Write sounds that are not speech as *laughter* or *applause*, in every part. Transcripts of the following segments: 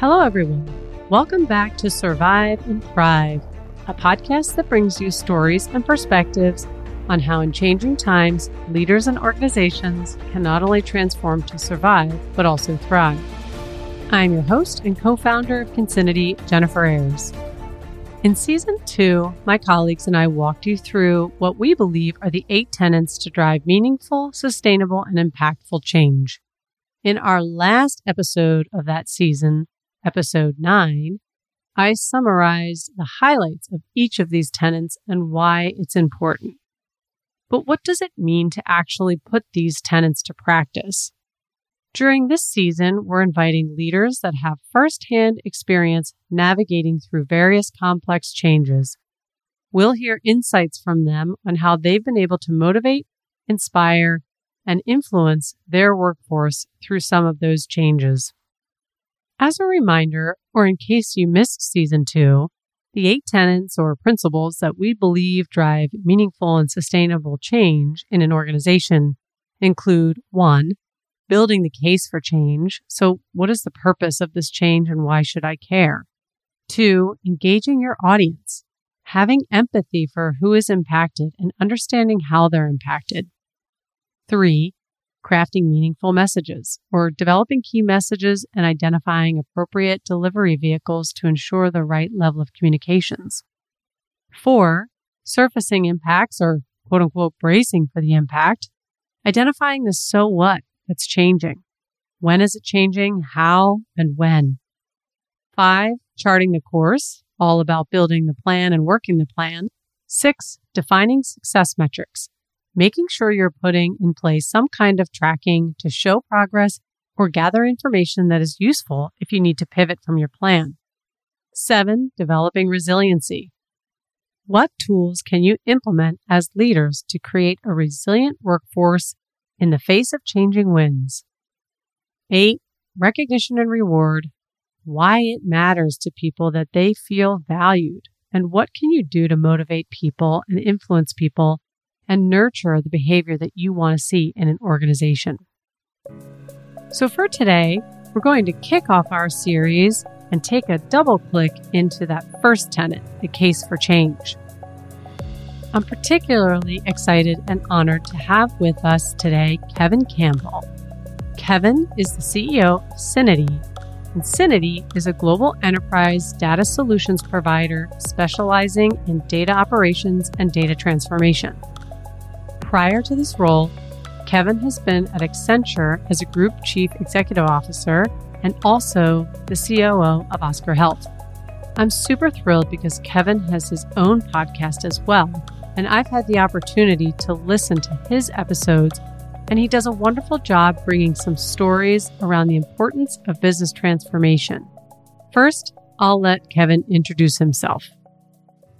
Hello, everyone. Welcome back to Survive and Thrive, a podcast that brings you stories and perspectives on how, in changing times, leaders and organizations can not only transform to survive, but also thrive. I'm your host and co founder of Concinity, Jennifer Ayers. In season two, my colleagues and I walked you through what we believe are the eight tenets to drive meaningful, sustainable, and impactful change. In our last episode of that season, episode nine, I summarize the highlights of each of these tenets and why it's important. But what does it mean to actually put these tenets to practice? During this season, we're inviting leaders that have firsthand experience navigating through various complex changes. We'll hear insights from them on how they've been able to motivate, inspire, and influence their workforce through some of those changes. As a reminder, or in case you missed season two, the eight tenets or principles that we believe drive meaningful and sustainable change in an organization include one, building the case for change. So, what is the purpose of this change and why should I care? Two, engaging your audience, having empathy for who is impacted and understanding how they're impacted. Three, crafting meaningful messages or developing key messages and identifying appropriate delivery vehicles to ensure the right level of communications. Four, surfacing impacts or quote unquote bracing for the impact, identifying the so what that's changing. When is it changing? How and when? Five, charting the course, all about building the plan and working the plan. Six, defining success metrics, making sure you're putting in place some kind of tracking to show progress or gather information that is useful if you need to pivot from your plan. Seven, developing resiliency. What tools can you implement as leaders to create a resilient workforce in the face of changing winds? Eight, recognition and reward. Why it matters to people that they feel valued and what can you do to motivate people and influence people and nurture the behavior that you want to see in an organization. So, for today, we're going to kick off our series and take a double click into that first tenet, the case for change. I'm particularly excited and honored to have with us today Kevin Campbell. Kevin is the CEO of Syniti, and is a global enterprise data solutions provider specializing in data operations and data transformation. Prior to this role, Kevin has been at Accenture as a Group Chief Executive Officer and also the COO of Oscar Health. I'm super thrilled because Kevin has his own podcast as well, and I've had the opportunity to listen to his episodes, and he does a wonderful job bringing some stories around the importance of business transformation. First, I'll let Kevin introduce himself.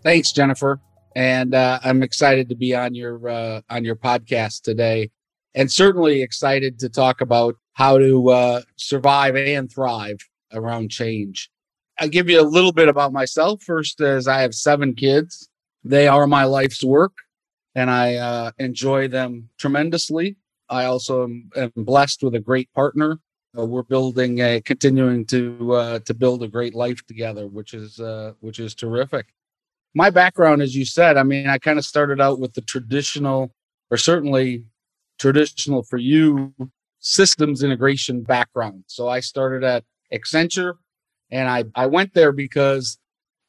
Thanks, Jennifer and uh, I'm excited to be on your uh, on your podcast today, and certainly excited to talk about how to uh, survive and thrive around change. I'll give you a little bit about myself first, as I have seven kids. They are my life's work, and I uh, enjoy them tremendously. I also am, am, blessed with a great partner. Uh, we're building a continuing to uh, to build a great life together, which is which is terrific my background, as you said, I mean, I kind of started out with the traditional, or certainly traditional for you, systems integration background. So I started at Accenture, and I I went there because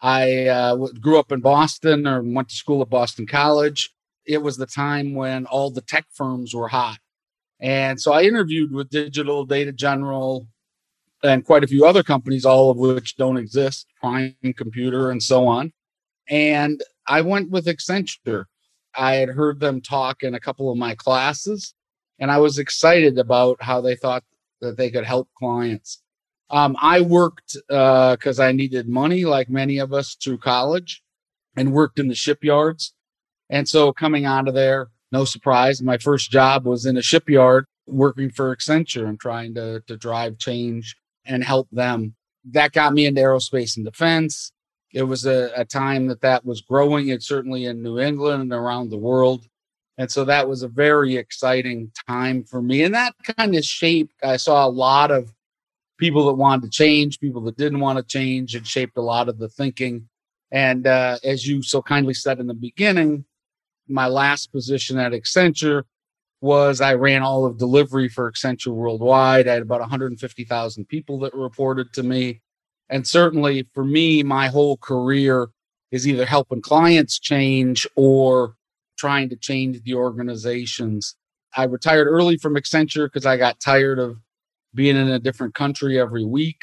I uh, grew up in Boston or went to school at Boston College. It was the time when all the tech firms were hot. And so I interviewed with Digital Data General and quite a few other companies, all of which don't exist, Prime Computer and so on. And I went with Accenture. I had heard them talk in a couple of my classes, and I was excited about how they thought that they could help clients. Um, I worked because uh, I needed money, like many of us through college, and worked in the shipyards. And so, coming out of there, no surprise, my first job was in a shipyard working for Accenture and trying to, to drive change and help them. That got me into aerospace and defense it was a, a time that that was growing it certainly in new england and around the world and so that was a very exciting time for me and that kind of shaped i saw a lot of people that wanted to change, people that didn't want to change. It shaped a lot of the thinking. And uh, as you so kindly said in the beginning, my last position at Accenture was I ran all of delivery for Accenture worldwide. I had about 150,000 people that reported to me. And certainly for me, my whole career is either helping clients change or trying to change the organizations. I retired early from Accenture because I got tired of being in a different country every week.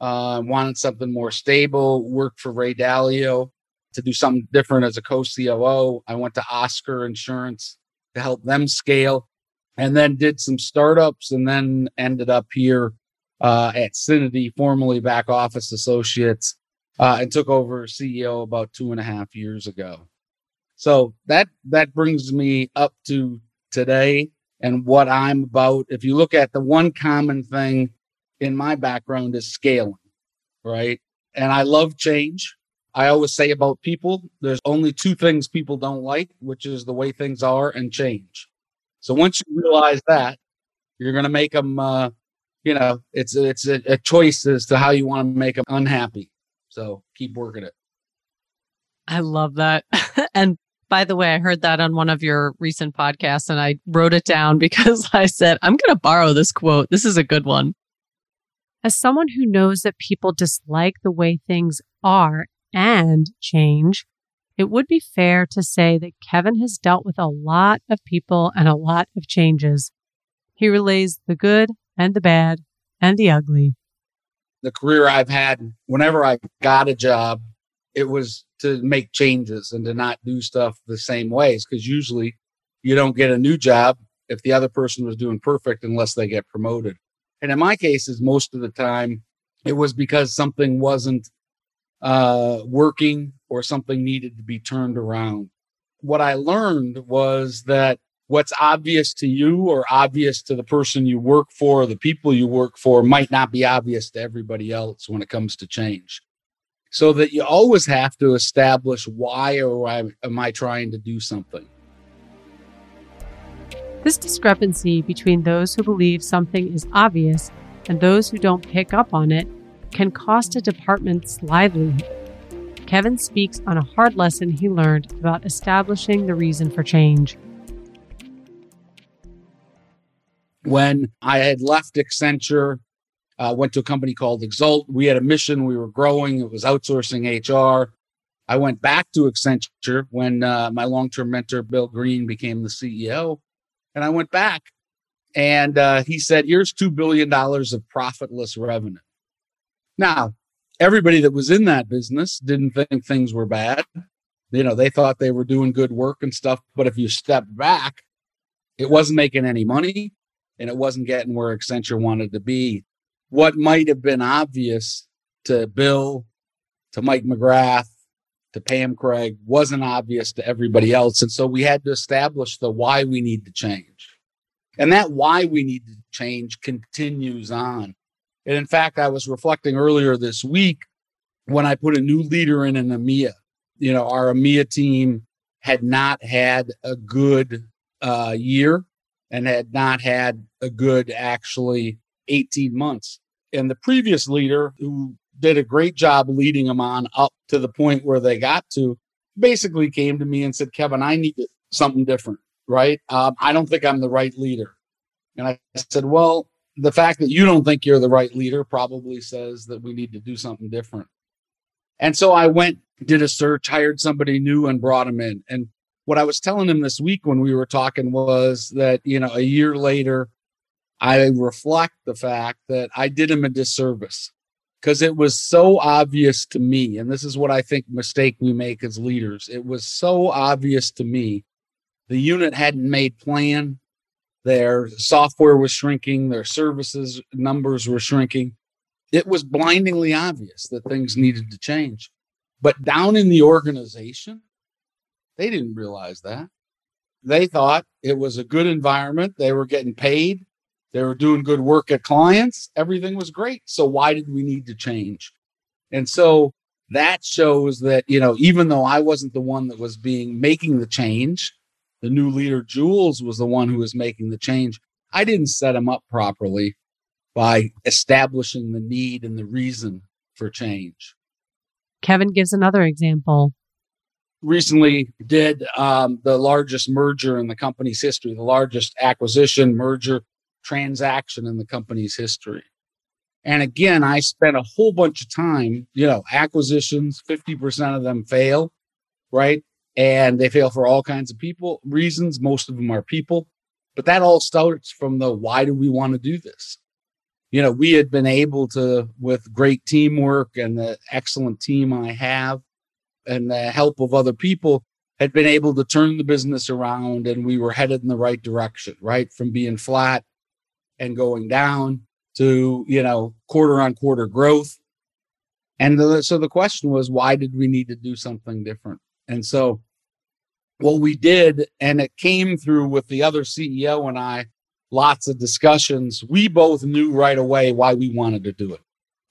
Uh, wanted something more stable. Worked for Ray Dalio to do something different as a co-COO. I went to Oscar Insurance to help them scale, and then did some startups, and then ended up here uh, at Syniti, formerly Back Office Associates, uh, and took over CEO about two and a half years ago. So that that brings me up to today and what I'm about. If you look at the one common thing in my background is scaling, right? And I love change. I always say about people, there's only two things people don't like, which is the way things are and change. So once you realize that, you're going to make them, uh, you know, it's it's a, a choice as to how you want to make them unhappy. So keep working it. I love that. *laughs* and by the way, I heard that on one of your recent podcasts and I wrote it down *laughs* because I said, I'm going to borrow this quote. This is a good one. As someone who knows that people dislike the way things are and change, it would be fair to say that Kevin has dealt with a lot of people and a lot of changes. He relays the good and the bad and the ugly. The career I've had, whenever I got a job, it was to make changes and to not do stuff the same ways because usually you don't get a new job if the other person was doing perfect unless they get promoted. And in my cases, most of the time, it was because something wasn't uh, working or something needed to be turned around. What I learned was that what's obvious to you or obvious to the person you work for, or the people you work for, might not be obvious to everybody else when it comes to change so that you always have to establish why or why am I trying to do something. This discrepancy between those who believe something is obvious and those who don't pick up on it can cost a department's livelihood. Kevin speaks on a hard lesson he learned about establishing the reason for change. When I had left Accenture uh, went to a company called Exult. We had a mission. We were growing. It was outsourcing HR. I went back to Accenture when uh, my long-term mentor Bill Green became the CEO, and I went back, and uh, he said, "Here's two billion dollars of profitless revenue." Now, everybody that was in that business didn't think things were bad. You know, they thought they were doing good work and stuff. But if you step back, it wasn't making any money, and it wasn't getting where Accenture wanted to be what might have been obvious to Bill, to Mike McGrath, to Pam Craig wasn't obvious to everybody else. And so we had to establish the why we need to change. And that why we need to change continues on. And in fact, I was reflecting earlier this week when I put a new leader in an EMEA. You know, our EMEA team had not had a good uh, year and had not had a good actually 18 months. And the previous leader, who did a great job leading them on up to the point where they got to, basically came to me and said, Kevin, I need something different, right? Um, I don't think I'm the right leader. And I said, Well, the fact that you don't think you're the right leader probably says that we need to do something different. And so I went, did a search, hired somebody new, and brought him in. And what I was telling him this week when we were talking was that, you know, a year later, I reflect the fact that I did him a disservice because it was so obvious to me. And this is what I think mistake we make as leaders. It was so obvious to me. The unit hadn't made plan. Their software was shrinking. Their services numbers were shrinking. It was blindingly obvious that things needed to change. But down in the organization, they didn't realize that. They thought it was a good environment. They were getting paid they were doing good work at clients. Everything was great. So why did we need to change? And so that shows that, you know, even though I wasn't the one that was being making the change, the new leader, Jules, was the one who was making the change. I didn't set him up properly by establishing the need and the reason for change. Kevin gives another example. Recently, did um, the largest merger in the company's history, the largest acquisition, merger, transaction in the company's history. And again, I spent a whole bunch of time, you know, acquisitions, 50% of them fail, right? And they fail for all kinds of people reasons. Most of them are people, but that all starts from the why do we want to do this? You know, we had been able to, with great teamwork and the excellent team I have and the help of other people, had been able to turn the business around and we were headed in the right direction, right? From being flat and going down to, you know, quarter on quarter growth. And the, so the question was, why did we need to do something different? And so what we did, and it came through with the other CEO and I, lots of discussions. We both knew right away why we wanted to do it,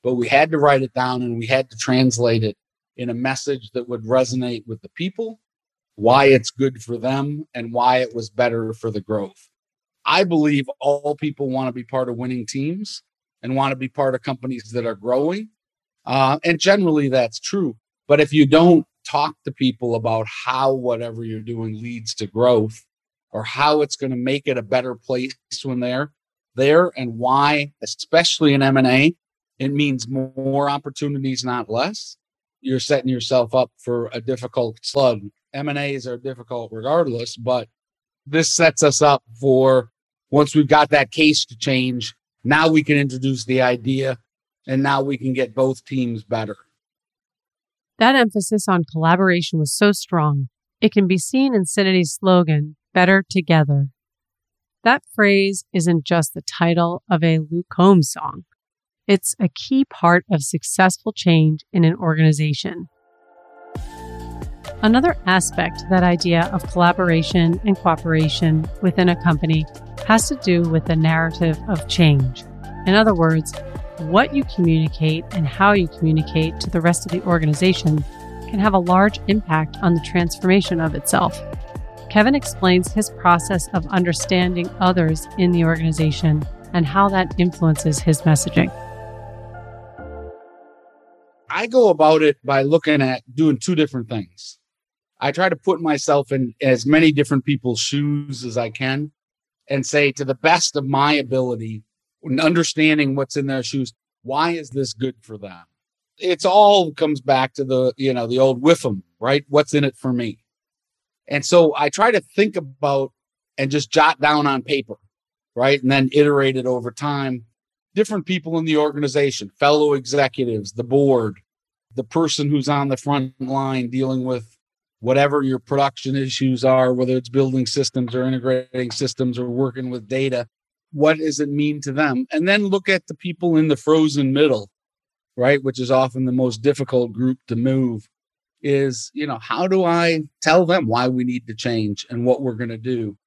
but we had to write it down and we had to translate it in a message that would resonate with the people, why it's good for them, and why it was better for the growth. I believe all people want to be part of winning teams and want to be part of companies that are growing. Uh, and generally that's true. But if you don't talk to people about how whatever you're doing leads to growth or how it's going to make it a better place when they're there and why, especially in M&A, it means more opportunities, not less. You're setting yourself up for a difficult slug. M&As are difficult regardless, but this sets us up for once we've got that case to change, now we can introduce the idea and now we can get both teams better. That emphasis on collaboration was so strong. It can be seen in Syniti's slogan, Better Together. That phrase isn't just the title of a Luke Combs song. It's a key part of successful change in an organization. Another aspect that idea of collaboration and cooperation within a company has to do with the narrative of change. In other words, what you communicate and how you communicate to the rest of the organization can have a large impact on the transformation of itself. Kevin explains his process of understanding others in the organization and how that influences his messaging. I go about it by looking at doing two different things. I try to put myself in as many different people's shoes as I can and say to the best of my ability, understanding what's in their shoes, why is this good for them? It's all comes back to the, you know, the old them, right? What's in it for me? And so I try to think about and just jot down on paper, right? And then iterate it over time. Different people in the organization, fellow executives, the board, the person who's on the front line dealing with whatever your production issues are, whether it's building systems or integrating systems or working with data, what does it mean to them? And then look at the people in the frozen middle, right? Which is often the most difficult group to move. Is, you know, how do I tell them why we need to change and what we're going to do?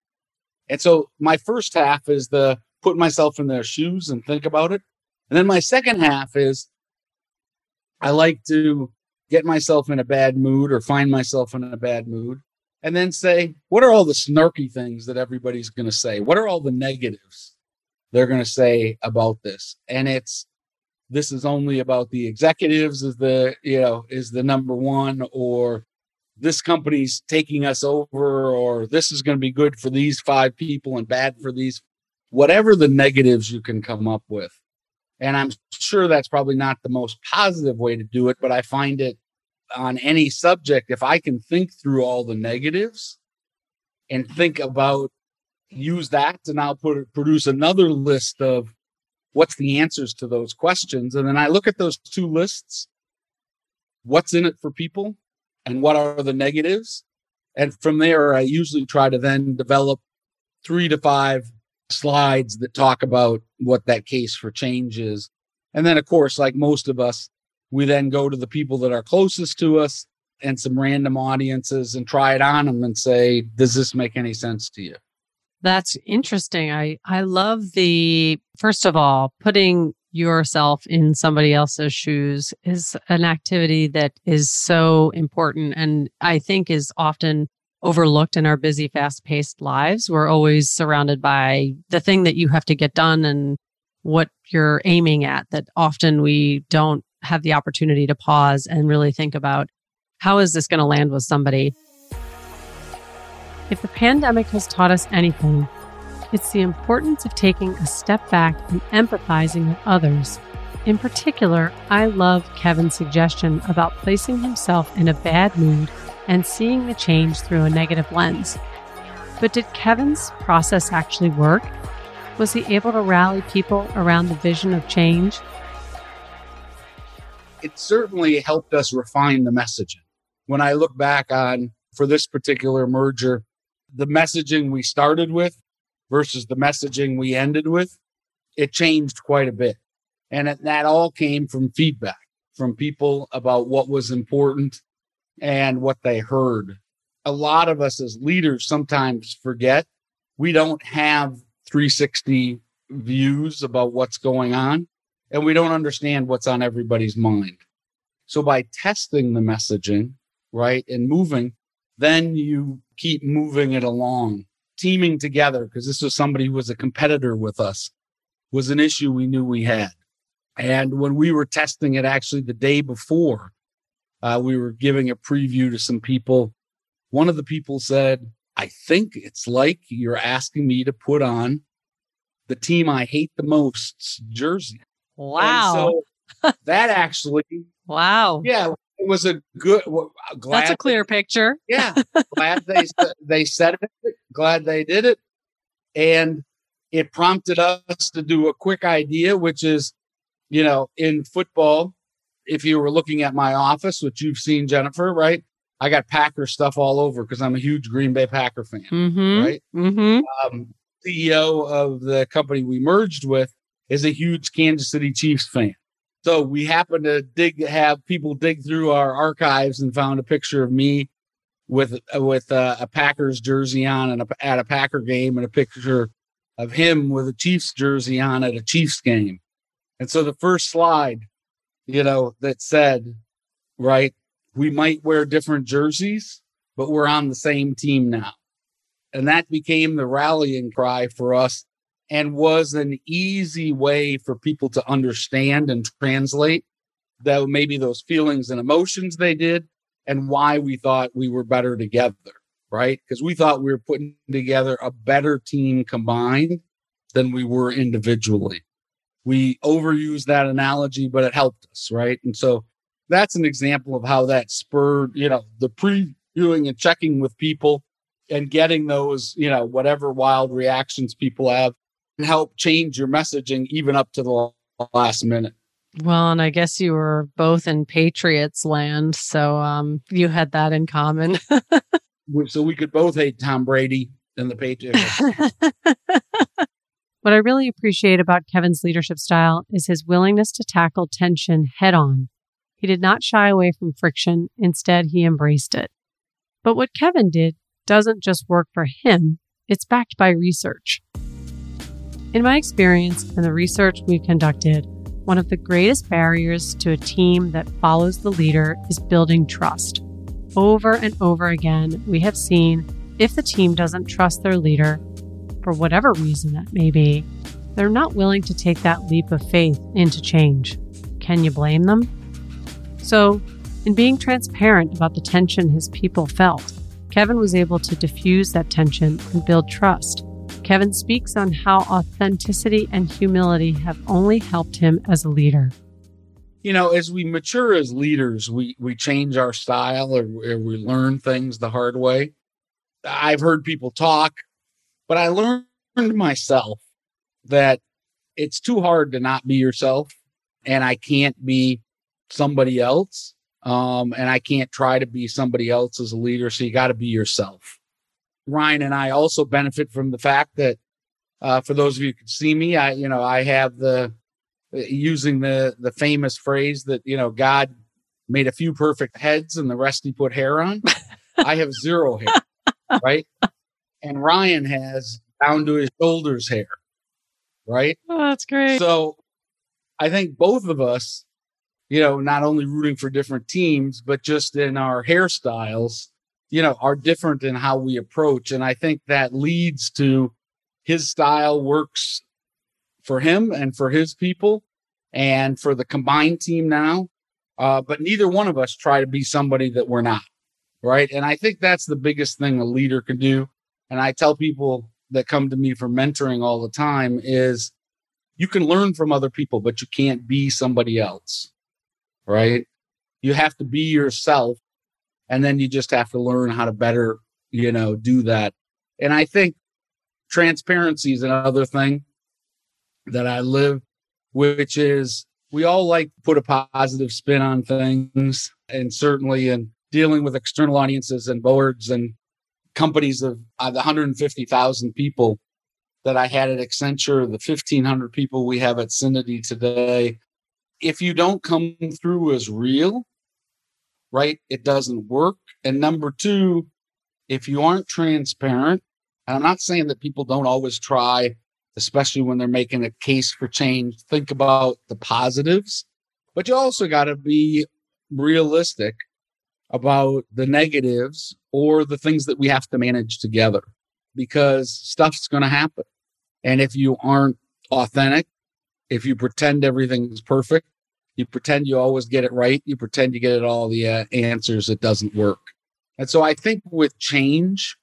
And so my first half is the put myself in their shoes and think about it. And then my second half is I like to get myself in a bad mood or find myself in a bad mood and then say, what are all the snarky things that everybody's going to say? What are all the negatives they're going to say about this? And it's, this is only about the executives is the, you know, is the number one, or this company's taking us over, or this is going to be good for these five people and bad for these, whatever the negatives you can come up with. And I'm sure that's probably not the most positive way to do it, but I find it on any subject, if I can think through all the negatives and think about use that to now put produce another list of what's the answers to those questions, and then I look at those two lists, what's in it for people, and what are the negatives, and from there I usually try to then develop three to five slides that talk about what that case for change is. And then, of course, like most of us, we then go to the people that are closest to us and some random audiences and try it on them and say, does this make any sense to you? That's interesting. I, I love the, first of all, putting yourself in somebody else's shoes is an activity that is so important and I think is often overlooked in our busy, fast paced lives. We're always surrounded by the thing that you have to get done and what you're aiming at that often we don't have the opportunity to pause and really think about how is this going to land with somebody? If the pandemic has taught us anything, it's the importance of taking a step back and empathizing with others. In particular, I love Kevin's suggestion about placing himself in a bad mood and seeing the change through a negative lens. But did Kevin's process actually work? Was he able to rally people around the vision of change? It certainly helped us refine the messaging. When I look back on for this particular merger, the messaging we started with versus the messaging we ended with, it changed quite a bit. And that all came from feedback from people about what was important and what they heard. A lot of us as leaders sometimes forget we don't have 360 views about what's going on and we don't understand what's on everybody's mind. So by testing the messaging, right, and moving, then you keep moving it along, teaming together, because this was somebody who was a competitor with us, was an issue we knew we had. And when we were testing it actually the day before, uh, we were giving a preview to some people. One of the people said, I think it's like you're asking me to put on the team I hate the most jersey. Wow. So *laughs* that actually, wow. Yeah, it was a good. Glad That's a clear they, picture. Yeah, *laughs* glad they they said it. Glad they did it, and it prompted us to do a quick idea, which is, you know, in football, if you were looking at my office, which you've seen, Jennifer, right? I got Packer stuff all over because I'm a huge Green Bay Packer fan, mm-hmm. right? Mm-hmm. Um, CEO of the company we merged with is a huge Kansas City Chiefs fan. So we happened to dig, have people dig through our archives and found a picture of me with with uh, a Packers jersey on and a, at a Packer game, and a picture of him with a Chiefs jersey on at a Chiefs game. And so the first slide, you know, that said, right, we might wear different jerseys, but we're on the same team now. And that became the rallying cry for us and was an easy way for people to understand and translate that maybe those feelings and emotions they did and why we thought we were better together, right? Because we thought we were putting together a better team combined than we were individually. We overused that analogy, but it helped us, right? And so that's an example of how that spurred, you know, the previewing and checking with people and getting those, you know, whatever wild reactions people have and help change your messaging even up to the last minute. Well, and I guess you were both in Patriots land, so um, you had that in common. *laughs* so we could both hate Tom Brady and the *laughs* Patriots. What I really appreciate about Kevin's leadership style is his willingness to tackle tension head on. He did not shy away from friction, instead, he embraced it. But what Kevin did doesn't just work for him, it's backed by research. In my experience and the research we've conducted, one of the greatest barriers to a team that follows the leader is building trust. Over and over again, we have seen if the team doesn't trust their leader, for whatever reason that may be, they're not willing to take that leap of faith into change. Can you blame them? So, in being transparent about the tension his people felt, Kevin was able to diffuse that tension and build trust. Kevin speaks on how authenticity and humility have only helped him as a leader. You know, as we mature as leaders, we we change our style or, or we learn things the hard way. I've heard people talk, but I learned myself that it's too hard to not be yourself and I can't be somebody else. Um, and I can't try to be somebody else as a leader. So you got to be yourself. Ryan and I also benefit from the fact that, uh, for those of you who can see me, I, you know, I have the, using the, the famous phrase that, you know, God made a few perfect heads and the rest he put hair on. *laughs* I have zero hair, right? And Ryan has down to his shoulders hair, right? Oh, that's great. So I think both of us, you know, not only rooting for different teams, but just in our hairstyles, you know, are different in how we approach. And I think that leads to his style works for him and for his people and for the combined team now. Uh, but neither one of us try to be somebody that we're not. Right. And I think that's the biggest thing a leader can do. And I tell people that come to me for mentoring all the time is you can learn from other people, but you can't be somebody else. Right. You have to be yourself. And then you just have to learn how to better, you know, do that. And I think transparency is another thing that I live, which is we all like to put a positive spin on things. And certainly in dealing with external audiences and boards and companies of uh, the 150,000 people that I had at Accenture, the 1,500 people we have at Syniti today, if you don't come through as real, right, it doesn't work. And number two, if you aren't transparent, and I'm not saying that people don't always try, especially when they're making a case for change, think about the positives, but you also got to be realistic about the negatives or the things that we have to manage together because stuff's going to happen. And if you aren't authentic, if you pretend everything's perfect, you pretend you always get it right, you pretend you get it all the uh, answers, it doesn't work. And so I think with change,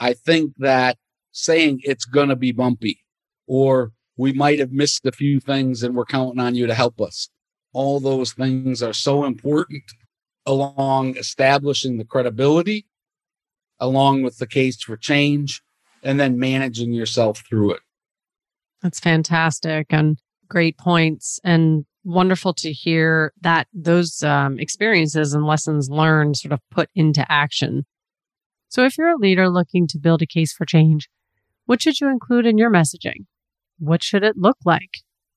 I think that saying it's going to be bumpy or we might have missed a few things and we're counting on you to help us. All those things are so important along establishing the credibility, along with the case for change, and then managing yourself through it. That's fantastic and great points. And wonderful to hear that those um, experiences and lessons learned sort of put into action. So, if you're a leader looking to build a case for change, what should you include in your messaging? What should it look like?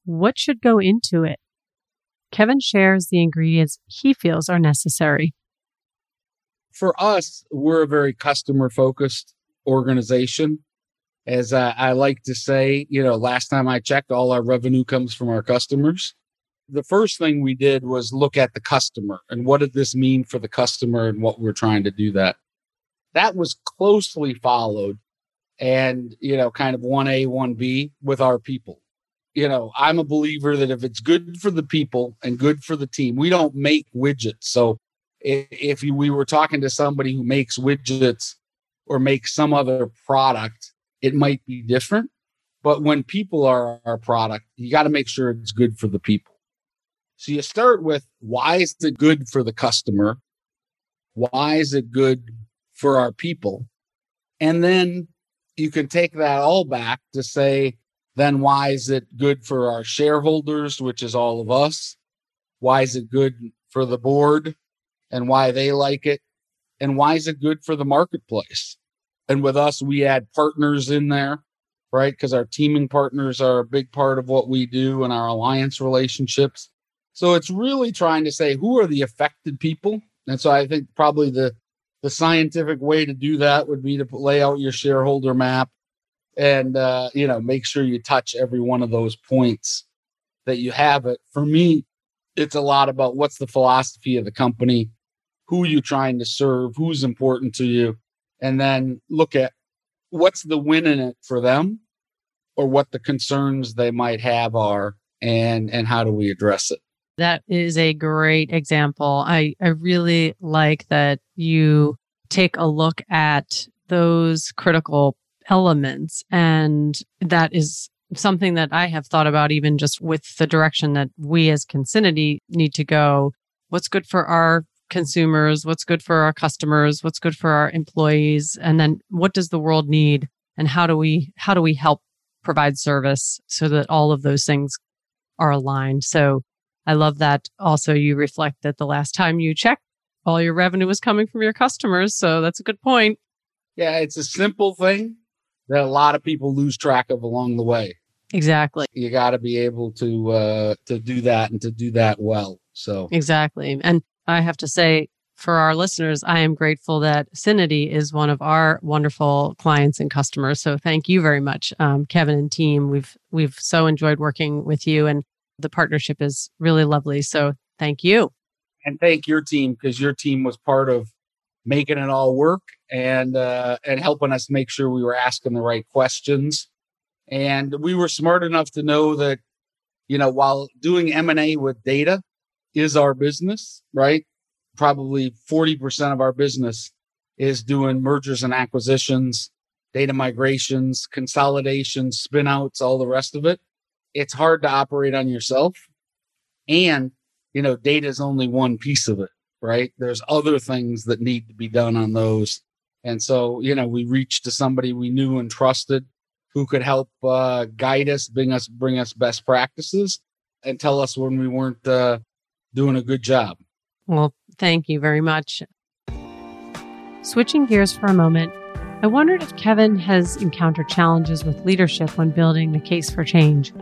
What should go into it? Kevin shares the ingredients he feels are necessary. For us, we're a very customer focused organization. As I, I, like to say, you know, last time I checked, all our revenue comes from our customers. The first thing we did was look at the customer and what did this mean for the customer and what we're trying to do that. That was closely followed and, you know, kind of 1A, 1B with our people you know, I'm a believer that if it's good for the people and good for the team, we don't make widgets. So if, we were talking to somebody who makes widgets or makes some other product, it might be different. But when people are our product, you got to make sure it's good for the people. So you start with why is it good for the customer? Why is it good for our people? And then you can take that all back to say, then why is it good for our shareholders, which is all of us? Why is it good for the board and why they like it? And why is it good for the marketplace? And with us, we add partners in there, right? Because our teaming partners are a big part of what we do and our alliance relationships. So it's really trying to say who are the affected people. And so I think probably the the scientific way to do that would be to lay out your shareholder map and uh, you know make sure you touch every one of those points that you have it for me it's a lot about what's the philosophy of the company who you're trying to serve who's important to you and then look at what's the win in it for them or what the concerns they might have are and and how do we address it that is a great example i i really like that you take a look at those critical elements. And that is something that I have thought about even just with the direction that we as Consinity need to go. What's good for our consumers? What's good for our customers? What's good for our employees? And then what does the world need? And how do we, how do we help provide service so that all of those things are aligned? So I love that also you reflect that the last time you checked, all your revenue was coming from your customers. So that's a good point. Yeah, it's a simple thing, that a lot of people lose track of along the way. Exactly. You got to be able to uh, to do that and to do that well. So exactly. And I have to say, for our listeners, I am grateful that Syniti is one of our wonderful clients and customers. So thank you very much, um, Kevin and team. We've we've so enjoyed working with you, and the partnership is really lovely. So thank you. And thank your team because your team was part of making it all work and uh, and helping us make sure we were asking the right questions And we were smart enough to know that, you know, while doing M&A with data is our business, right? Probably 40% of our business is doing mergers and acquisitions, data migrations, consolidations, spinouts, all the rest of it. It's hard to operate on yourself. And, you know, data is only one piece of it, right? There's other things that need to be done on those. And so, you know, we reached to somebody we knew and trusted who could help uh, guide us, bring us, bring us best practices and tell us when we weren't uh, doing a good job. Well, thank you very much. Switching gears for a moment, I wondered if Kevin has encountered challenges with leadership when building the case for change.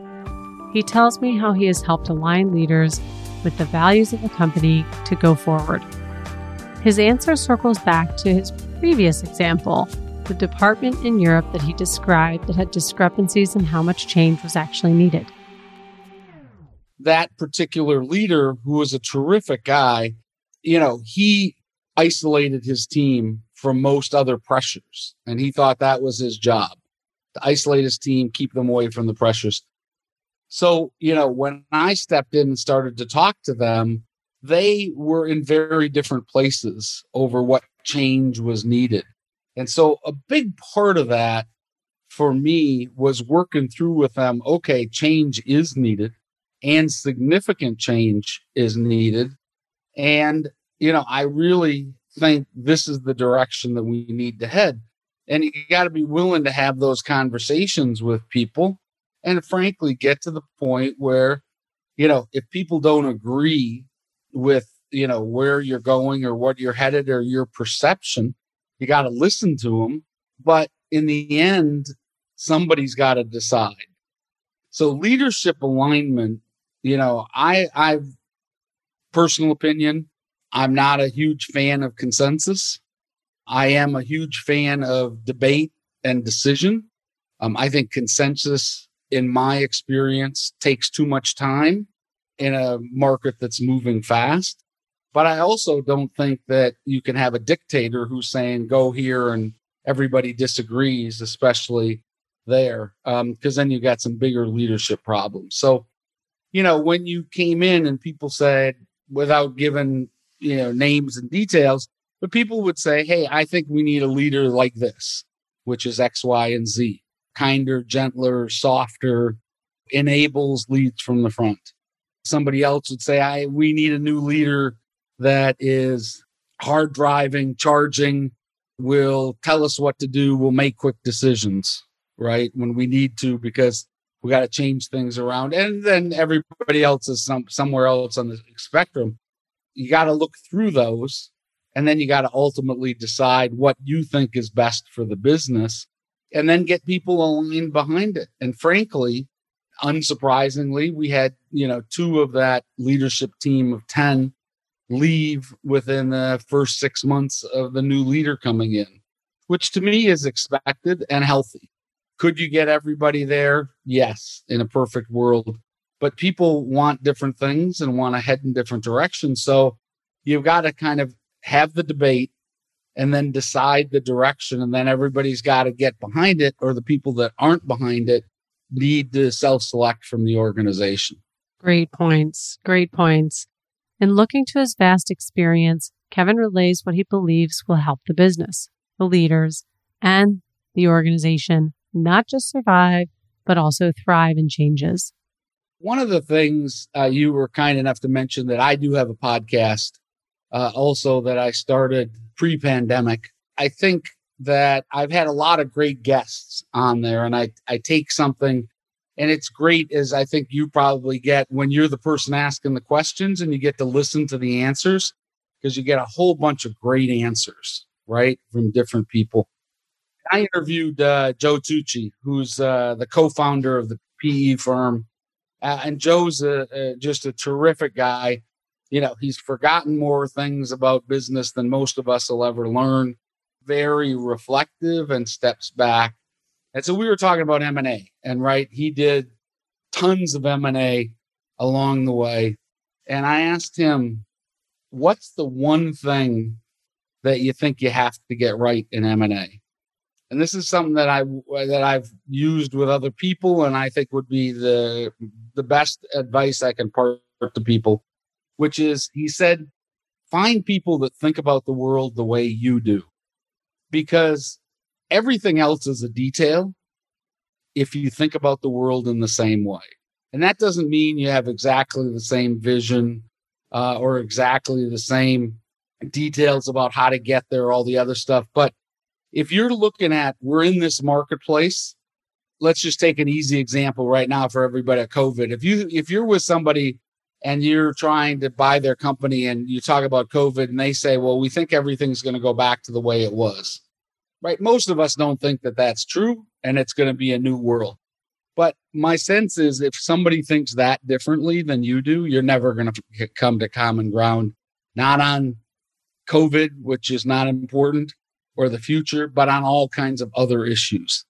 He tells me how he has helped align leaders with the values of the company to go forward. His answer circles back to his previous example, the department in Europe that he described that had discrepancies in how much change was actually needed. That particular leader, who was a terrific guy, you know, he isolated his team from most other pressures. And he thought that was his job to isolate his team, keep them away from the pressures. So, you know, when I stepped in and started to talk to them, they were in very different places over what change was needed. And so a big part of that for me was working through with them okay, change is needed and significant change is needed. And you know, I really think this is the direction that we need to head. And you got to be willing to have those conversations with people and frankly get to the point where, you know, if people don't agree with, you know, where you're going or what you're headed or your perception, you got to listen to them. But in the end, somebody's got to decide. So leadership alignment, you know, I, I've personal opinion, I'm not a huge fan of consensus. I am a huge fan of debate and decision. Um, I think consensus, in my experience, takes too much time in a market that's moving fast. But I also don't think that you can have a dictator who's saying, go here and everybody disagrees, especially there, because um, then you've got some bigger leadership problems. So, you know, when you came in and people said, without giving you know names and details but people would say hey i think we need a leader like this which is x y and z. Kinder gentler softer enables leads from the front. Somebody else would say i we need a new leader that is hard driving charging will tell us what to do will make quick decisions right? When we need to because we got to change things around. And then everybody else is some somewhere else on the spectrum. You got to look through those and then you got to ultimately decide what you think is best for the business and then get people aligned behind it. And frankly unsurprisingly we had you know two of that leadership team of 10 leave within the first 6 months of the new leader coming in which to me is expected and healthy could you get everybody there yes in a perfect world but people want different things and want to head in different directions. So you've got to kind of have the debate and then decide the direction. And then everybody's got to get behind it, or the people that aren't behind it need to self select from the organization. Great points. Great points. In looking to his vast experience, Kevin relays what he believes will help the business, the leaders, and the organization not just survive, but also thrive in changes. One of the things uh, you were kind enough to mention that I do have a podcast uh, also that I started pre pandemic. I think that I've had a lot of great guests on there and I, I take something and it's great as I think you probably get when you're the person asking the questions and you get to listen to the answers because you get a whole bunch of great answers, right? From different people. I interviewed uh, Joe Tucci, who's uh, the co-founder of the PE firm uh, and Joe's a, a, just a terrific guy. You know, he's forgotten more things about business than most of us will ever learn. Very reflective and steps back. And so we were talking about M&A and right, he did tons of M&A along the way. And I asked him, what's the one thing that you think you have to get right in M&A? and this is something that I that I've used with other people, and I think would be the the best advice I can part to people, which is he said, find people that think about the world the way you do, because everything else is a detail. If you think about the world in the same way, and that doesn't mean you have exactly the same vision uh, or exactly the same details about how to get there, all the other stuff, but if you're looking at we're in this marketplace let's just take an easy example right now for everybody at covid. If you if you're with somebody and you're trying to buy their company and you talk about covid and they say well we think everything's going to go back to the way it was right? Most of us don't think that that's true and it's going to be a new world. But my sense is if somebody thinks that differently than you do you're never going to come to common ground not on covid which is not important or the future, but on all kinds of other issues.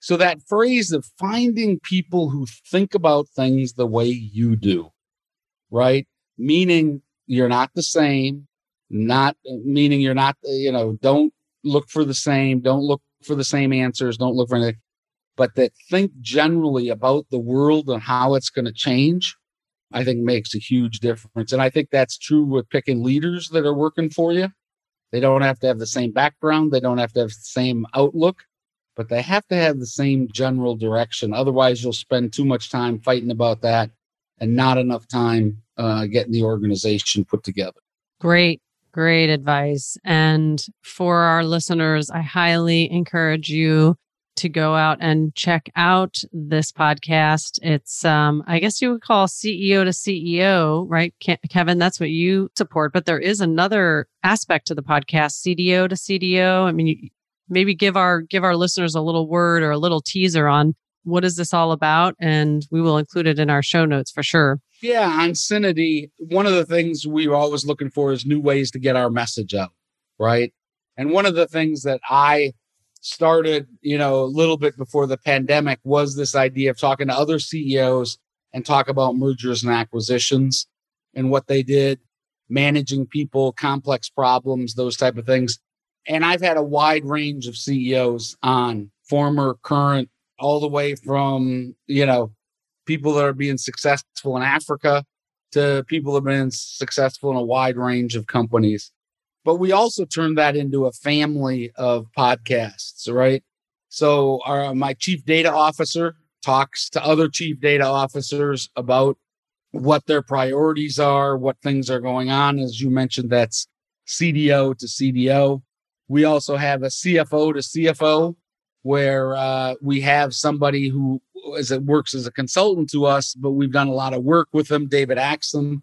So that phrase of finding people who think about things the way you do, right? Meaning you're not the same, not meaning you're not, you know, don't look for the same, don't look for the same answers, don't look for anything, but that think generally about the world and how it's going to change, I think makes a huge difference. And I think that's true with picking leaders that are working for you. They don't have to have the same background, they don't have to have the same outlook, but they have to have the same general direction. Otherwise, you'll spend too much time fighting about that and not enough time uh, getting the organization put together. Great. Great advice. And for our listeners, I highly encourage you to go out and check out this podcast. It's, um, I guess you would call CEO to CEO, right? Kevin, that's what you support. But there is another aspect to the podcast, CDO to CDO. I mean, maybe give our give our listeners a little word or a little teaser on what is this all about, and we will include it in our show notes for sure. Yeah, on Syniti, one of the things we are always looking for is new ways to get our message out, right? And one of the things that I started, you know, a little bit before the pandemic was this idea of talking to other CEOs and talk about mergers and acquisitions and what they did, managing people, complex problems, those type of things. And I've had a wide range of CEOs on former, current, all the way from, you know, people that are being successful in Africa to people that have been successful in a wide range of companies. But we also turned that into a family of podcasts, right? So our my chief data officer talks to other chief data officers about what their priorities are, what things are going on. As you mentioned, that's CDO to CDO. We also have a CFO to CFO, where uh, we have somebody who it works as a consultant to us, but we've done a lot of work with them. David Axson,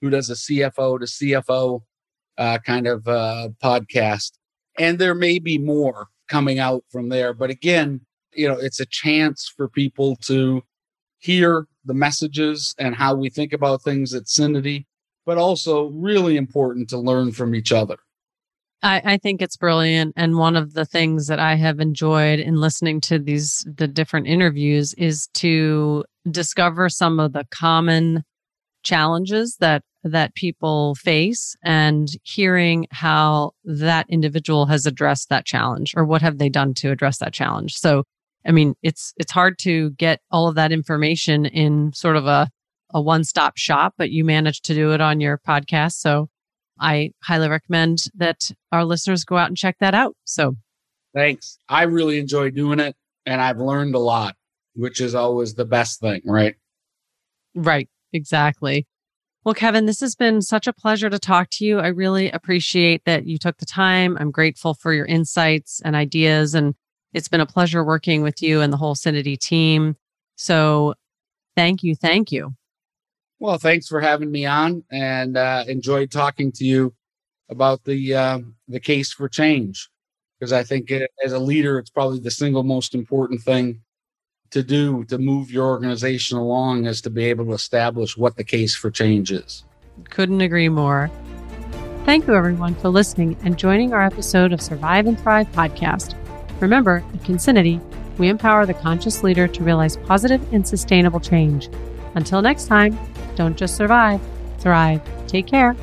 who does a CFO to CFO uh, kind of uh, podcast. And there may be more coming out from there. But again, you know, it's a chance for people to hear the messages and how we think about things at Syniti, but also really important to learn from each other. I, I, think it's brilliant. And one of the things that I have enjoyed in listening to these, the different interviews is to discover some of the common challenges that that people face and hearing how that individual has addressed that challenge or what have they done to address that challenge. So i mean it's it's hard to get all of that information in sort of a a one-stop shop but you managed to do it on your podcast. So i highly recommend that our listeners go out and check that out. So thanks. I really enjoy doing it and i've learned a lot which is always the best thing right? Right. Exactly well, Kevin, this has been such a pleasure to talk to you. I really appreciate that you took the time. I'm grateful for your insights and ideas. And it's been a pleasure working with you and the whole Syniti team. So thank you. Thank you. Well, thanks for having me on and uh, enjoyed talking to you about the uh, the case for change because I think it, as a leader, it's probably the single most important thing to do to move your organization along is to be able to establish what the case for change is. Couldn't agree more. Thank you, everyone, for listening and joining our episode of Survive and Thrive podcast. Remember, at Consinity, we empower the conscious leader to realize positive and sustainable change. Until next time, don't just survive, thrive. Take care.